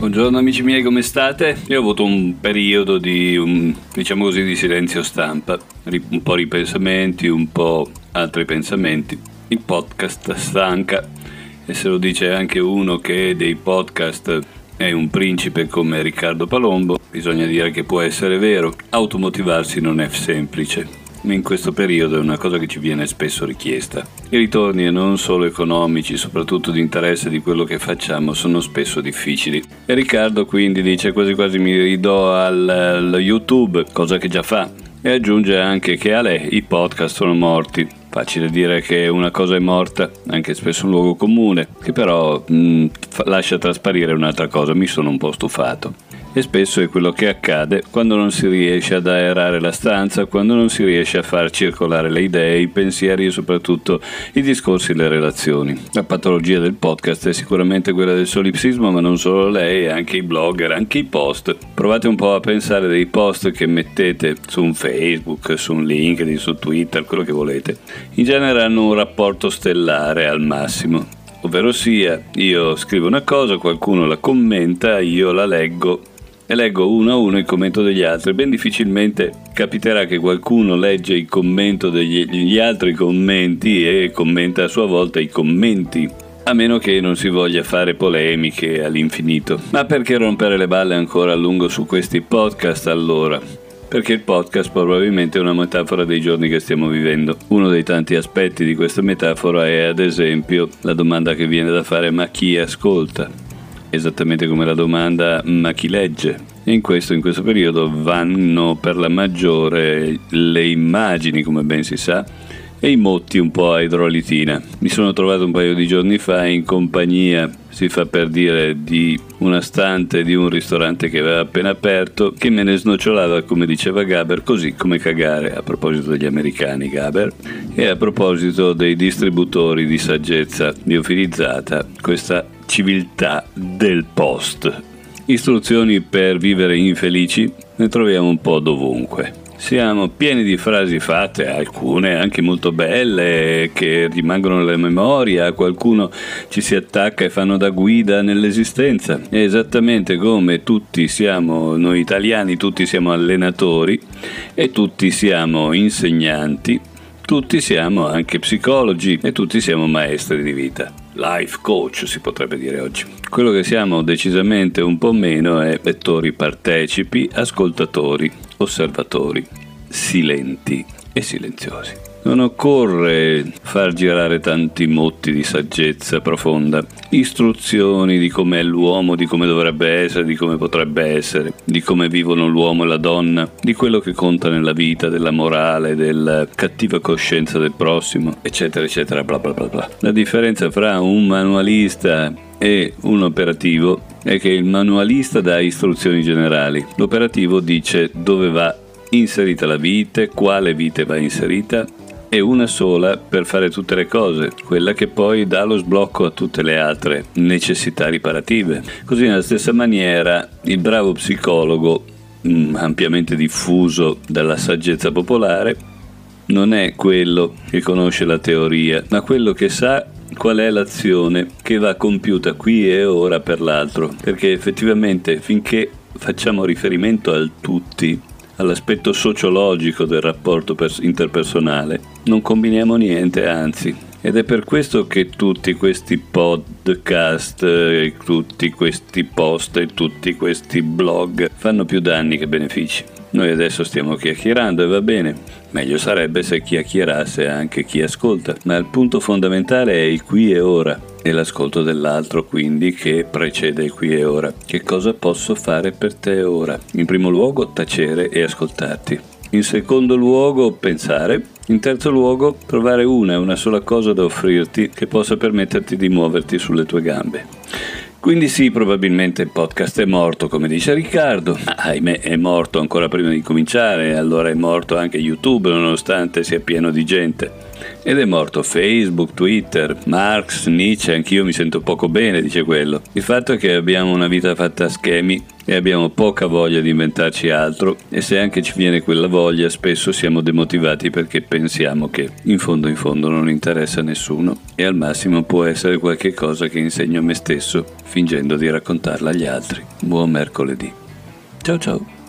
Buongiorno amici miei, come state? Io ho avuto un periodo di, un, diciamo così, di silenzio stampa, un po' ripensamenti, un po' altri pensamenti. Il podcast stanca e se lo dice anche uno che dei podcast è un principe come Riccardo Palombo, bisogna dire che può essere vero. Automotivarsi non è semplice in questo periodo è una cosa che ci viene spesso richiesta. I ritorni non solo economici, soprattutto di interesse di quello che facciamo, sono spesso difficili. E Riccardo quindi dice quasi quasi mi ridò al, al YouTube, cosa che già fa, e aggiunge anche che a lei i podcast sono morti. Facile dire che una cosa è morta, anche spesso un luogo comune, che però mh, lascia trasparire un'altra cosa, mi sono un po' stufato e spesso è quello che accade quando non si riesce ad aerare la stanza, quando non si riesce a far circolare le idee, i pensieri e soprattutto i discorsi e le relazioni. La patologia del podcast è sicuramente quella del solipsismo, ma non solo lei, anche i blogger, anche i post. Provate un po' a pensare dei post che mettete su un Facebook, su un LinkedIn, su Twitter, quello che volete. In genere hanno un rapporto stellare al massimo ovvero sia io scrivo una cosa, qualcuno la commenta, io la leggo e leggo uno a uno il commento degli altri. Ben difficilmente capiterà che qualcuno legge il commento degli altri commenti e commenta a sua volta i commenti. A meno che non si voglia fare polemiche all'infinito. Ma perché rompere le balle ancora a lungo su questi podcast allora? perché il podcast probabilmente è una metafora dei giorni che stiamo vivendo. Uno dei tanti aspetti di questa metafora è ad esempio la domanda che viene da fare ma chi ascolta? Esattamente come la domanda ma chi legge? In questo, in questo periodo vanno per la maggiore le immagini, come ben si sa, e i motti un po' a idrolitina. Mi sono trovato un paio di giorni fa in compagnia, si fa per dire, di una stante di un ristorante che aveva appena aperto, che me ne snocciolava, come diceva Gaber, così come cagare, a proposito degli americani Gaber, e a proposito dei distributori di saggezza biofilizzata, questa civiltà del post. Istruzioni per vivere infelici ne troviamo un po' dovunque. Siamo pieni di frasi fatte, alcune anche molto belle, che rimangono nella memoria, qualcuno ci si attacca e fanno da guida nell'esistenza. È esattamente come tutti siamo, noi italiani, tutti siamo allenatori e tutti siamo insegnanti, tutti siamo anche psicologi e tutti siamo maestri di vita life coach si potrebbe dire oggi. Quello che siamo decisamente un po' meno è lettori partecipi, ascoltatori, osservatori, silenti e silenziosi. Non occorre far girare tanti motti di saggezza profonda, istruzioni di com'è l'uomo, di come dovrebbe essere, di come potrebbe essere, di come vivono l'uomo e la donna, di quello che conta nella vita, della morale, della cattiva coscienza del prossimo, eccetera, eccetera, bla bla bla bla. La differenza fra un manualista e un operativo è che il manualista dà istruzioni generali, l'operativo dice dove va inserita la vite, quale vite va inserita e una sola per fare tutte le cose, quella che poi dà lo sblocco a tutte le altre necessità riparative. Così nella stessa maniera il bravo psicologo, mm, ampiamente diffuso dalla saggezza popolare, non è quello che conosce la teoria, ma quello che sa qual è l'azione che va compiuta qui e ora per l'altro, perché effettivamente finché facciamo riferimento al tutti, all'aspetto sociologico del rapporto interpersonale, non combiniamo niente, anzi. Ed è per questo che tutti questi podcast, tutti questi post e tutti questi blog fanno più danni che benefici. Noi adesso stiamo chiacchierando e va bene, meglio sarebbe se chiacchierasse anche chi ascolta, ma il punto fondamentale è il qui e ora e l'ascolto dell'altro quindi che precede il qui e ora. Che cosa posso fare per te ora? In primo luogo tacere e ascoltarti. In secondo luogo pensare. In terzo luogo trovare una e una sola cosa da offrirti che possa permetterti di muoverti sulle tue gambe. Quindi sì, probabilmente il podcast è morto, come dice Riccardo. ahimè, è morto ancora prima di cominciare, allora è morto anche YouTube, nonostante sia pieno di gente. Ed è morto Facebook, Twitter, Marx, Nietzsche, anch'io mi sento poco bene, dice quello. Il fatto è che abbiamo una vita fatta a schemi e abbiamo poca voglia di inventarci altro e se anche ci viene quella voglia spesso siamo demotivati perché pensiamo che in fondo in fondo non interessa a nessuno e al massimo può essere qualche cosa che insegno a me stesso fingendo di raccontarla agli altri. Buon mercoledì. Ciao ciao.